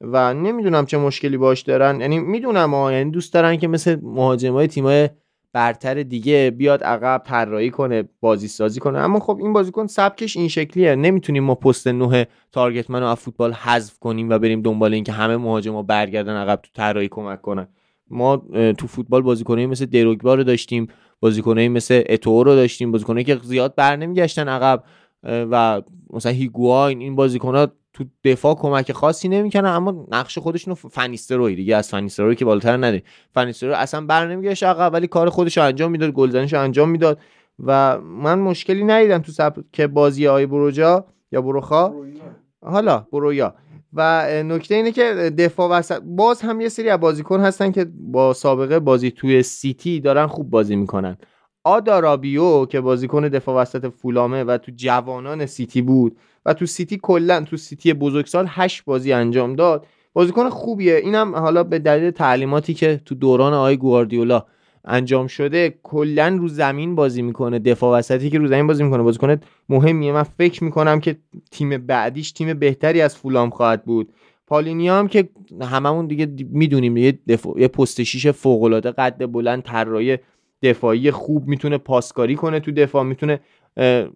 و نمی‌دونم چه مشکلی باش دارن. یعنی می‌دونم یعنی دوست دارن که مثل مهاجمای تیمای برتر دیگه بیاد عقب طراحی کنه بازی سازی کنه. اما خب این بازیکن سبکش این شکلیه. نمی‌تونیم ما پست نه تارگت منو از فوتبال حذف کنیم و بریم دنبال اینکه همه مهاجما برگردن عقب تو طراحی کمک کنن. ما تو فوتبال بازیکنایی مثل دروگبا رو داشتیم بازیکنایی مثل اتو رو داشتیم بازیکنایی که زیاد بر عقب. و مثلا هیگواین این بازیکن‌ها تو دفاع کمک خاصی نمی‌کنن اما نقش خودشونو فنیستروی دیگه از فنیستروی که بالاتر نده فنیستروی اصلا بر نمیگشت عقب ولی کار خودش رو انجام می‌داد گلزنیش انجام می‌داد و من مشکلی ندیدم تو سب که بازی های بروجا یا بروخا. حالا برویا. و نکته اینه که دفاع وسط باز هم یه سری از بازیکن هستن که با سابقه بازی توی سیتی دارن خوب بازی می‌کنن. آدارابیو که بازیکن دفاع وسط فولامه و تو جوانان سیتی بود و تو سیتی کلا تو سیتی بزرگسال هشت بازی انجام داد. بازیکن خوبیه. اینم حالا به دلیل تعلیماتی که تو دوران آقای گواردیولا انجام شده کلا رو زمین بازی می‌کنه. دفاع وسطی که رو زمین بازی می‌کنه. بازیکن مهمیه. من فکر می‌کنم که تیم بعدیش تیم بهتری از فولام خواهد بود. پالینی هم که هممون دیگه می‌دونیم یه دفاع یه پست شیش فوق العاده قد بلند طراحی دفاعی خوب می‌تونه پاسکاری کنه تو دفاع می‌تونه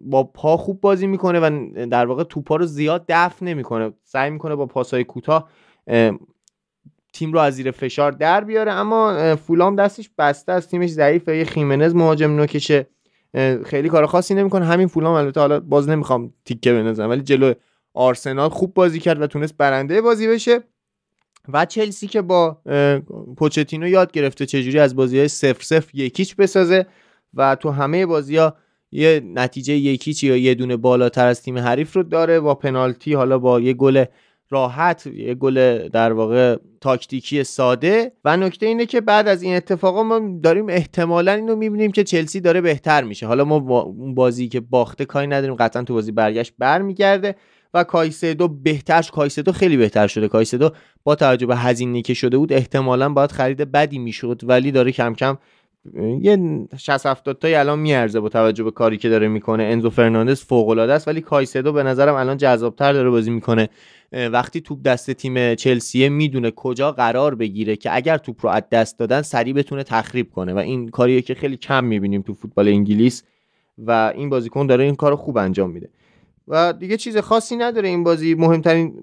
با پا خوب بازی می‌کنه و در واقع توپا رو زیاد دفع نمی‌کنه. سعی می‌کنه با پاسهای کوتاه تیم رو از زیر فشار در بیاره. اما فولام دستش بسته از تیمش ضعیفه. یه خیمنز مهاجم نوکشه. خیلی کار خاصی نمی‌کنه. همین فولام البته حالا باز نمی‌خوام تیکه بنزنم ولی جلو آرسنال خوب بازی کرد و تونست برنده بازی بشه. و چلسی که با پوچتینو یاد گرفته چجوری از بازی های سفر سفر یکیچ بسازه و تو همه بازی ها یه نتیجه یکیچ یا یه دونه بالاتر از تیم حریف رو داره با پنالتی حالا با یه گل راحت یه گل در واقع تاکتیکی ساده. و نکته اینه که بعد از این اتفاقا ما داریم احتمالا اینو می‌بینیم که چلسی داره بهتر میشه. حالا ما با اون بازی که باخته کاری نداریم قطعا تو بازی برگشت برمیگرده. و کایسدو بهترش کایسدو خیلی بهتر شده. کایسدو با توجه به هزینه که شده بود احتمالا باید خرید بدی می‌شد ولی داره کم کم یه 60 70 تایی الان میارزه با توجه به کاری که داره می‌کنه. انزو فرناندز فوق العاده است ولی کایسدو به نظرم الان جذابتر داره بازی می‌کنه. وقتی توپ دست تیم چلسیه می‌دونه کجا قرار بگیره که اگر توپ رو از دست دادن سریع بتونه تخریب کنه. و این کاریه که خیلی کم می‌بینیم تو فوتبال انگلیس و این بازیکن داره این کار خوب انجام میده. و دیگه چیز خاصی نداره این بازی. مهمترین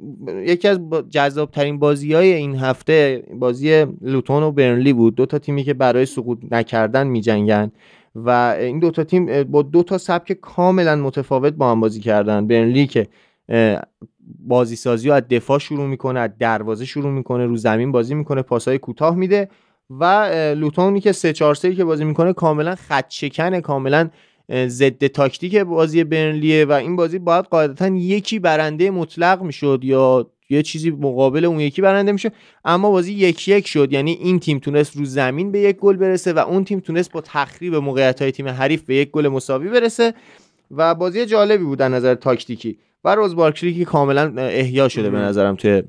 یکی از جذابترین بازی های این هفته بازی لوتون و برنلی بود. دو تا تیمی که برای سقوط نکردن میجنگن و این دو تا تیم با دو تا سبک کاملا متفاوت با هم بازی کردن. برنلی که بازی سازی رو از دفاع شروع می‌کنه از دروازه شروع می‌کنه رو زمین بازی می‌کنه پاسهای کوتاه میده و لوتونی که 3 4 که بازی می‌کنه کاملا خط شکنه کاملا ضد تاکتیک بازی برنلیه و این بازی باید قاعدتا یکی برنده مطلق می‌شد یا یه چیزی مقابل اون یکی برنده میشه اما بازی یک یک شد. یعنی این تیم تونست رو زمین به یک گل برسه و اون تیم تونست با تخریب موقعیت های تیم حریف به یک گل مساوی برسه و بازی جالبی بود در نظر تاکتیکی. و روز بارکلی که کاملا احیا شده به نظرم توی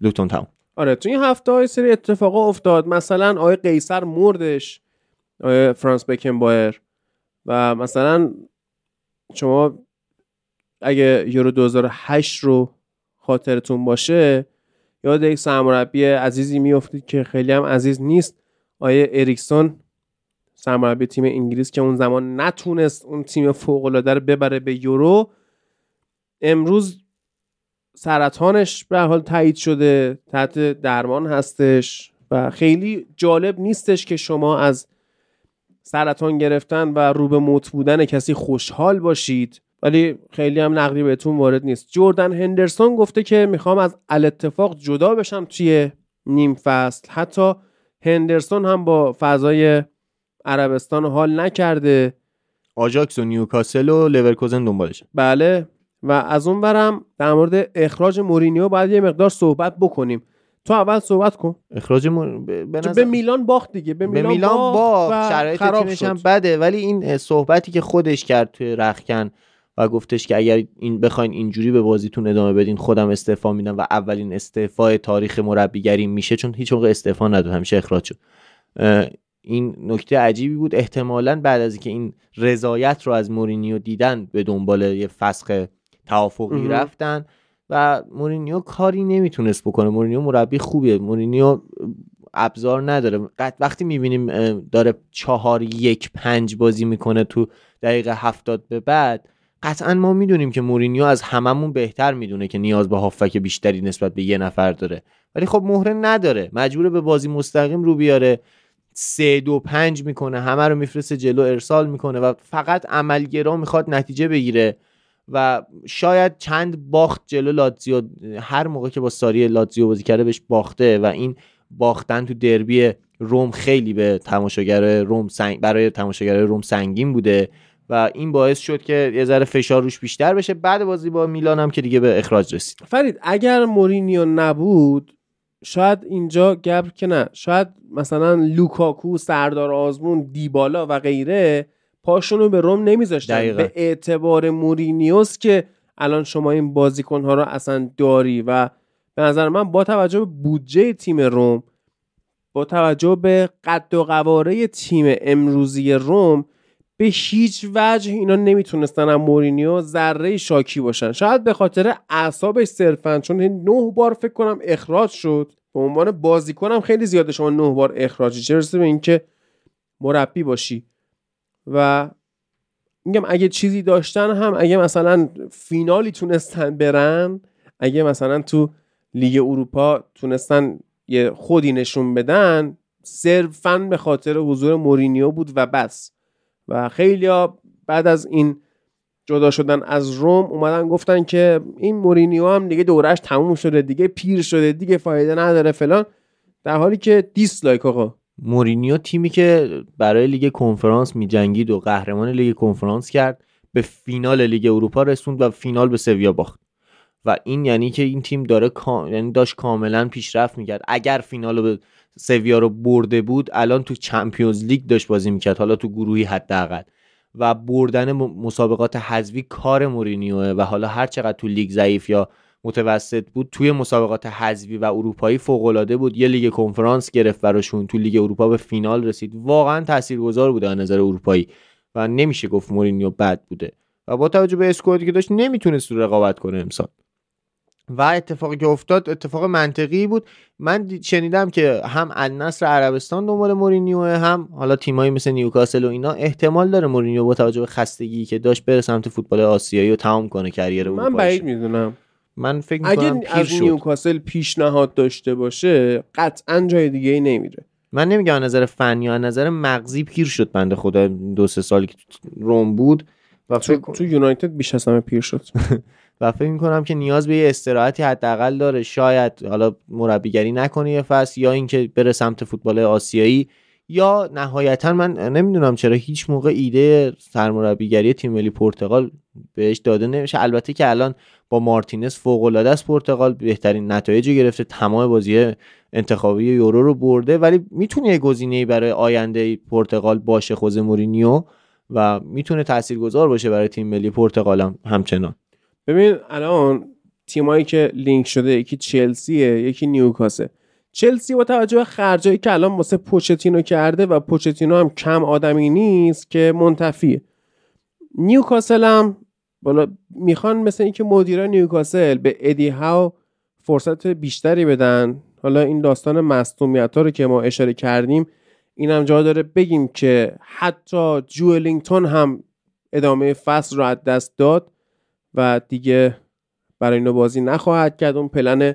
لوتون تاون. آره تو این هفته های سری اتفاقا افتاد. مثلا آقای قیصر مردش آقای فرانس بکن بایر و مثلا شما اگه یورو 2008 رو خاطرتون باشه یاد یک سرمربی عزیزی میافتید که خیلی هم عزیز نیست آیه اریکسون سرمربی تیم انگلیس که اون زمان نتونست اون تیم فوق العاده رو ببره به یورو. امروز سرطانش به حال تایید شده تحت درمان هستش و خیلی جالب نیستش که شما از سرطان گرفتن و رو به موت بودن کسی خوشحال باشید. ولی خیلی هم نقدی بهتون وارد نیست. جردن هندرسون گفته که می‌خوام از الاتفاق جدا بشم توی نیم فصل. حتی هندرسون هم با فضای عربستان حال نکرده. آجاکس و نیوکاسل و لورکوزن دنبالش. بله. و از اون برم در مورد اخراج مورینیو باید یه مقدار صحبت بکنیم. تو اول صحبت کن. اخراج مور... به, نظر... به میلان باخت دیگه. به میلان, به میلان باخت شرایط تیمش هم بده. ولی این صحبتی که خودش کرد توی رختکن و گفتش که اگر این بخواین اینجوری به بازیتون ادامه بدین خودم استعفا میدم و اولین استعفای تاریخ مربیگری میشه چون هیچ موقع استعفا نداد. همیشه اخراج شد. این نکته عجیبی بود. احتمالا بعد از اینکه این رضایت رو از مورینیو دیدن به دنبال یه فسخ توافقی رفتن. و مورینیو کاری نمی‌تونست بکنه. مورینیو مربی خوبیه. مورینیو ابزار نداره. وقتی می‌بینیم داره چهار یک پنج بازی می‌کنه تو دقیقه هفتاد به بعد قطعا ما می‌دونیم که مورینیو از هممون بهتر می‌دونه که نیاز به هافبک بیشتری نسبت به یه نفر داره. ولی خب مهره نداره. مجبور به بازی مستقیم رو بیاره. سه دو پنج می‌کنه. همه رو میفرسته جلو. ارسال می‌کنه و فقط عملگرا می‌خواد نتیجه بگیره. و شاید چند باخت جلو لاتزیو هر موقع که با ساری لاتزیو بازی کرده بهش باخته و این باختن تو دربی روم خیلی به تماشاگر روم سنگ برای تماشاگر روم سنگین بوده و این باعث شد که یه ذره فشار روش بیشتر بشه. بعد بازی با میلان هم که دیگه به اخراج رسید. فرید اگر مورینیو نبود شاید اینجا گبر که نه شاید مثلا لوکاکو سردار آزمون دیبالا و غیره پاشون رو به روم نمیذاشتن. به اعتبار مورینیوئه که الان شما این بازیکن ها رو اصلا داری و به نظر من با توجه به بودجه تیم روم با توجه به قد و قواره تیم امروزی روم به هیچ وجه اینا نمی‌تونستن هم مورینیو ذره شاکی باشن. شاید به خاطر اعصابش صرفا چون نه بار فکر کنم اخراج شد. به عنوان بازیکنم خیلی زیاده شما نه بار اخراجی چه به اینکه مربی باشی. و میگم اگه چیزی داشتن هم اگه مثلا فینالی تونستن برن اگه مثلا تو لیگ اروپا تونستن یه خودی نشون بدن صرفا به خاطر حضور مورینیو بود و بس. و خیلی بعد از این جدا شدن از روم اومدن گفتن که این مورینیو هم دیگه دورش تموم شده دیگه پیر شده دیگه فایده نداره فلان. در حالی که dislike آقا. مورینیو تیمی که برای لیگ کنفرانس میجنگید و قهرمان لیگ کنفرانس کرد به فینال لیگ اروپا رسوند و فینال به سویا باخت. و این یعنی که این تیم داره یعنی داشت کاملا پیشرفت می‌کرد. اگر فینال به سویا رو برده بود الان تو Champions League داشت بازی می‌کرد حالا تو گروهی حداقل. و بردن مسابقات حذفی کار مورینیوه و حالا هر چقدر تو لیگ ضعیف یا متوسط بود توی مسابقات حذفی و اروپایی فوق العاده بود. یه لیگ کنفرانس گرفت براشون. تو لیگ اروپا به فینال رسید. واقعا تاثیرگذار بوده از نظر اروپایی و نمیشه گفت مورینیو بد بوده. و با توجه به squad ی که داشت نمی‌تونست رقابت کنه امسال. و اتفاقی که افتاد اتفاق منطقی بود. من شنیدم که هم النصر عربستان دنبال مورینیو هم حالا تیمایی مثل نیوکاسل و اینا احتمال داره مورینیو با توجه به خستگی که داشت بره سمت فوتبال آسیایی و تمام کنه career من بعید می‌دونم. من فکر اگه می‌کنم از پیر شد. نیوکاسل پیشنهاد داشته باشه قطعا جای دیگه ای نمیره. من نمیگم از نظر فنی از نظر مغزی پیر شد بنده خدا. دو سه سالی که روم بود و فکر تو, تو یونایتد بیش از همه پیر شد. [laughs] و فکر می‌کنم که نیاز به یه استراحتی حداقل داره. شاید حالا مربیگری نکنه یه فصل یا اینکه بره سمت فوتبال آسیایی. یا نهایتا من نمی‌دونم چرا هیچ موقع ایده سرمربیگری تیم ملی پرتغال بهش داده نمیشه. البته که الان با مارتینز فوق العاده است پرتغال بهترین نتایج گرفته تمام بازی انتخابی یورو رو برده. ولی می‌تونه یه گزینه برای آینده پرتغال باشه خوزه مورینیو و می‌تونه تاثیرگذار باشه برای تیم ملی پرتغال هم همچنان. ببین الان تیمایی که لینک شده یکی چلسیه یکی نیوکاسل. چلسی با توجه به خرجایی که الان واسه پوچتینو کرده و پوچتینو هم کم آدمی نیست که منتفیه. نیوکاسل هم بالا می‌خوان مثل اینکه مدیران نیوکاسل به ادی هاو فرصت بیشتری بدن. حالا این داستان مصدومیت ها رو که ما اشاره کردیم این هم جا داره بگیم که حتی جوئلینگتون هم ادامه فصل رو از دست داد و دیگه برای اینو بازی نخواهد کرد. اون پلن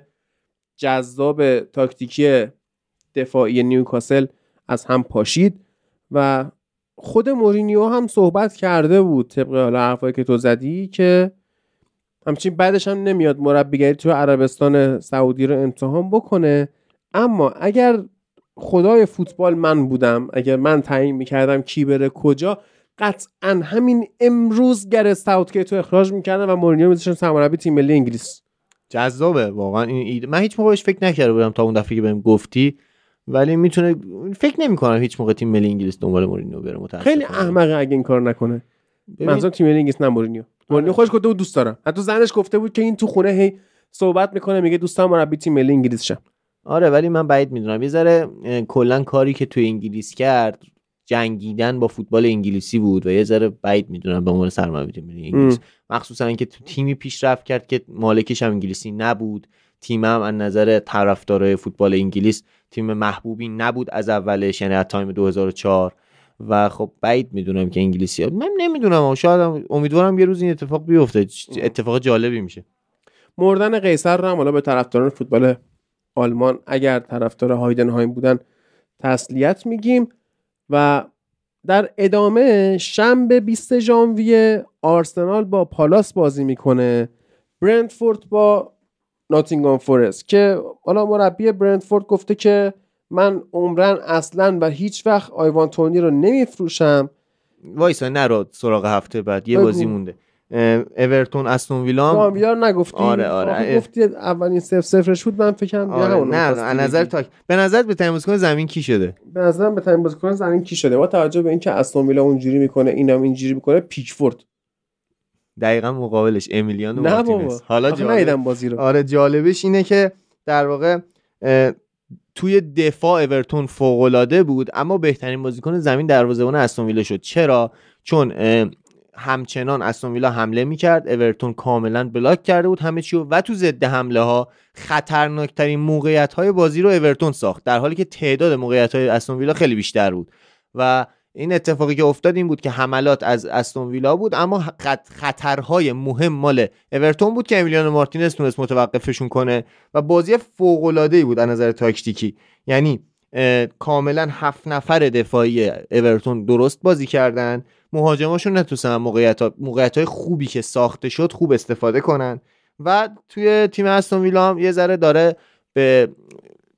جذاب تاکتیکی دفاعی نیوکاسل از هم پاشید و خود مورینیو هم صحبت کرده بود طبق حالا حرفایی که تو زدی که همچین بعدش هم نمیاد مربیگری تو عربستان سعودی رو امتحان بکنه. اما اگر خدای فوتبال من بودم اگر من تعیین می‌کردم کی بره کجا قطعا همین امروز گر ساوتگیت رو اخراج می‌کردم و مورینیو میذاشتم سرمربی تیم ملی انگلیس. جذابه واقعا. این ایده من هیچ موقع بهش فکر نکرده بودم تا اون دفعه که بهم گفتی ولی می‌تونه فکر نمی‌کنم هیچ موقع تیم ملی انگلیس دنبال مورینیو بره متاسفانه. خیلی احمقه اگه این کار نکنه. منظورم تیم ملی انگلیس نه مورینیو. مورینیو خودش گفته بود دوست دارم. حتی زنش گفته بود که این تو خونه هی صحبت می‌کنه میگه دوست دارم مربی تیم ملی انگلیس شم. آره ولی من بعید می‌دونم. یه ذره کلا کاری که توی انگلیس کرد جنگیدن با فوتبال انگلیسی بود و یه ذره بعید می‌دونم به عنوان سرمربی تیم ملی انگلیس. مخصوصا اینکه تو تیمی پیشرفت کرد که مالکش هم انگلیسی نبود تیم هم از نظر طرفدارای فوتبال انگلیس تیم محبوبی نبود از اولش یعنی از تایم 2004 و خب بعید می‌دونم که انگلیسی من نمی‌دونم شاید امیدوارم یه روز این اتفاق بیفته. اتفاق جالبی میشه. مردن قیصر رو هم حالا به طرفداران فوتبال آلمان اگر طرفدار هایدنهایم بودن تسلیت میگیم. و در ادامه شنبه 20 ژانویه آرسنال با پالاس بازی می‌کنه. برنتفورد با ناتینگام فورست که حالا مربی برنتفورد گفته که من عمرن اصلا و هیچ وقت آیوان تونی رو نمیفروشم. وایسا نرو سراغ هفته بعد. یه. بازی مونده. اورتون استون ویلا هم- کامیار نگفتی؟ آره، آره. گفتی اولین سف سفرش بود من فکرم آره. نه از نظر. تاک به نظر به تیم بازیکن زمین کی شده؟ به نظرم به ترین بازیکن زمین کی شده؟ با توجه به اینکه استون ویلا اونجوری می‌کنه اینم اینجوری می‌کنه پیکفورد دقیقا مقابلش. امیلیانو نه مارتینز. حالا جالب بازی رو. آره جالبش اینه که در واقع اه، توی دفاع اورتون فوق‌العاده بود اما بهترین بازیکن زمین دروازه‌بان استون ویلا شد. چرا؟ چون همچنان استون ویلا حمله می‌کرد. اورتون کاملا بلاک کرده بود همه چی رو و تو ضد حمله ها خطرناکترین موقعیت های بازی رو اورتون ساخت در حالی که تعداد موقعیت های استون ویلا خیلی بیشتر بود. و این اتفاقی که افتاد این بود که حملات از استون ویلا بود اما خط- خطرهای مهم مال اورتون بود که امیلیانو مارتینز تونست متوقفشون کنه و بازی فوق العاده بود از نظر تاکتیکی. یعنی کاملا هفت نفر دفاعی اورتون درست بازی کردن. مهاجماشون نتونستن موقعیت موقعیت های خوبی که ساخته شد خوب استفاده کنن. و توی تیم استون ویلا هم یه ذره داره به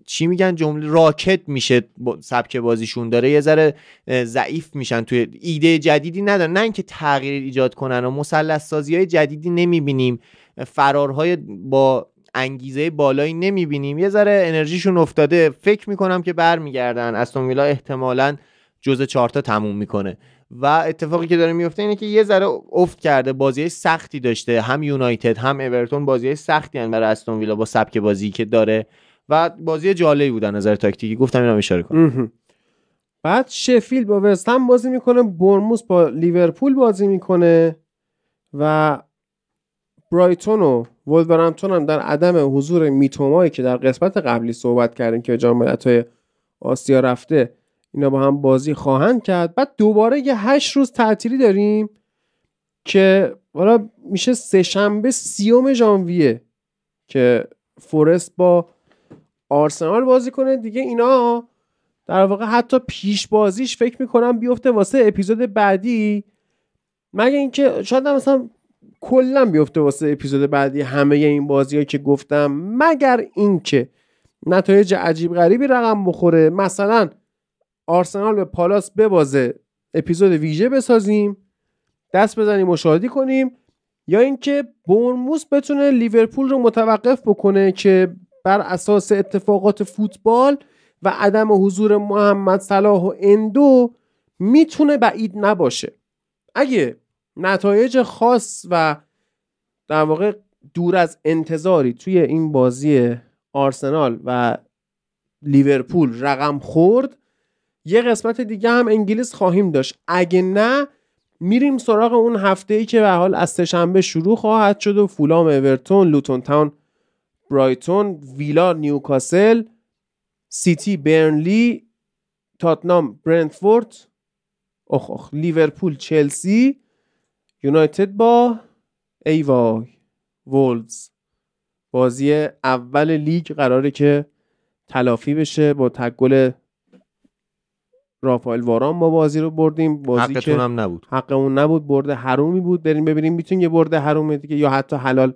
چی میگن جمله راکت میشه سبک بازیشون داره. یه ذره ضعیف میشن توی ایده جدیدی ندارن. نه اینکه تغییر ایجاد کنن و مثلث سازی های جدیدی نمی‌بینیم. فرارهای با انگیزه بالایی نمی‌بینیم. یه ذره انرژیشون افتاده. فکر می‌کنم که برمیگردن. استون ویلا احتمالا جز چهارتا تموم می‌کنه. و اتفاقی که داره میفته اینه که یه ذره افت کرده بازی سختی داشته. هم یونایتد هم اورتون بازی سختی هن برای استون ویلا با سبک بازی که داره. و بازی جالبی بود نظر تاکتیکی. گفتم اینم اشاره کنم. بعد شفیل با وستهم بازی می‌کنه برموس با لیورپول بازی می‌کنه و برایتون و ولورهمپتون هم در عدم حضور میتومایی که در قسمت قبلی صحبت کردیم که جام ملت‌های آسیا رفته اینا با هم بازی خواهند کرد. بعد دوباره یه هشت روز تعطیلی داریم که حالا میشه سه شنبه سیوم ژانویه که فورست با آرسنال بازی کنه. دیگه اینا در واقع حتی پیش بازیش فکر می‌کنم بیفته واسه اپیزود بعدی. مگه اینکه شاید مثلا کلا بیفته واسه اپیزود بعدی همه این بازی که گفتم. مگر اینکه نتایج عجیب غریبی رقم بخوره. مثلا آرسنال به پالاس ببازه اپیزود ویژه بسازیم دست بزنیم مشاهدی کنیم یا اینکه برموس بتونه لیورپول رو متوقف بکنه که بر اساس اتفاقات فوتبال و عدم حضور محمد صلاح و اندو می‌تونه بعید نباشه. اگه نتایج خاص و در واقع دور از انتظاری توی این بازی آرسنال و لیورپول رقم خورد یه قسمت دیگه هم انگلیس خواهیم داشت. اگه نه میریم سراغ اون هفته ای که به هر حال از سه‌شنبه شروع خواهد شد و فولام اورتون لوتون تاون برایتون ویلا نیوکاسل سیتی برنلی تاتنام برنتفورد اخ اخ لیورپول چلسی یونایتد با ای وای وولز. بازی اول لیگ قراره که تلافی بشه با تگل رافائل واران ما بازی رو بردیم. بازی که هم نبود. حقمون نبود. برده حرومی بود. بریم ببینیم می‌تونیم یه برده حروم دیگه یا حتی حلال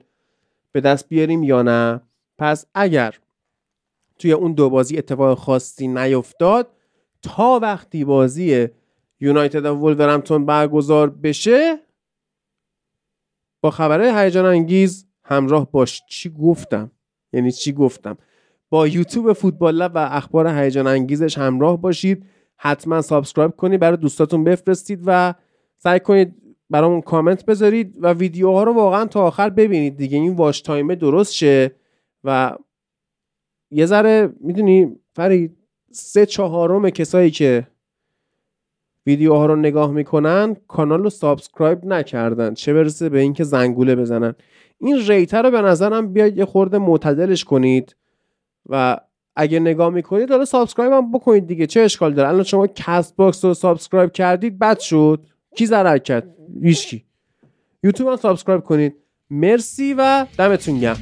به دست بیاریم یا نه. پس اگر توی اون دو بازی اتفاق خاصی نیفتاد تا وقتی بازی یونایتد و ولورهمپتون برگزار بشه با خبره هیجان انگیز همراه باش. چی گفتم؟ یعنی چی گفتم؟ با یوتیوب فوتبال لب و اخبار هیجان انگیزش همراه باشید. حتما subscribe کنید برای دوستاتون بفرستید و سعی کنید برامون کامنت بذارید و ویدیوها رو واقعا تا آخر ببینید دیگه. این watch time ه درست شه و یه ذره می‌دونی فرید سه چهارم کسایی که ویدیوها رو نگاه می‌کنن کانال رو subscribe نکردن. چه برسه به اینکه زنگوله بزنن. این rate رو به نظرم بیاید یه خورده معتدلش کنید و اگه نگاه می‌کنید حالا subscribe هم بکنید دیگه چه اشکال داره؟ الان شما کست باکس رو subscribe کردید بد شد. کی ضرر کرد؟ هیچکی یوتیوب هم subscribe کنید. مرسی و دمتون گرم.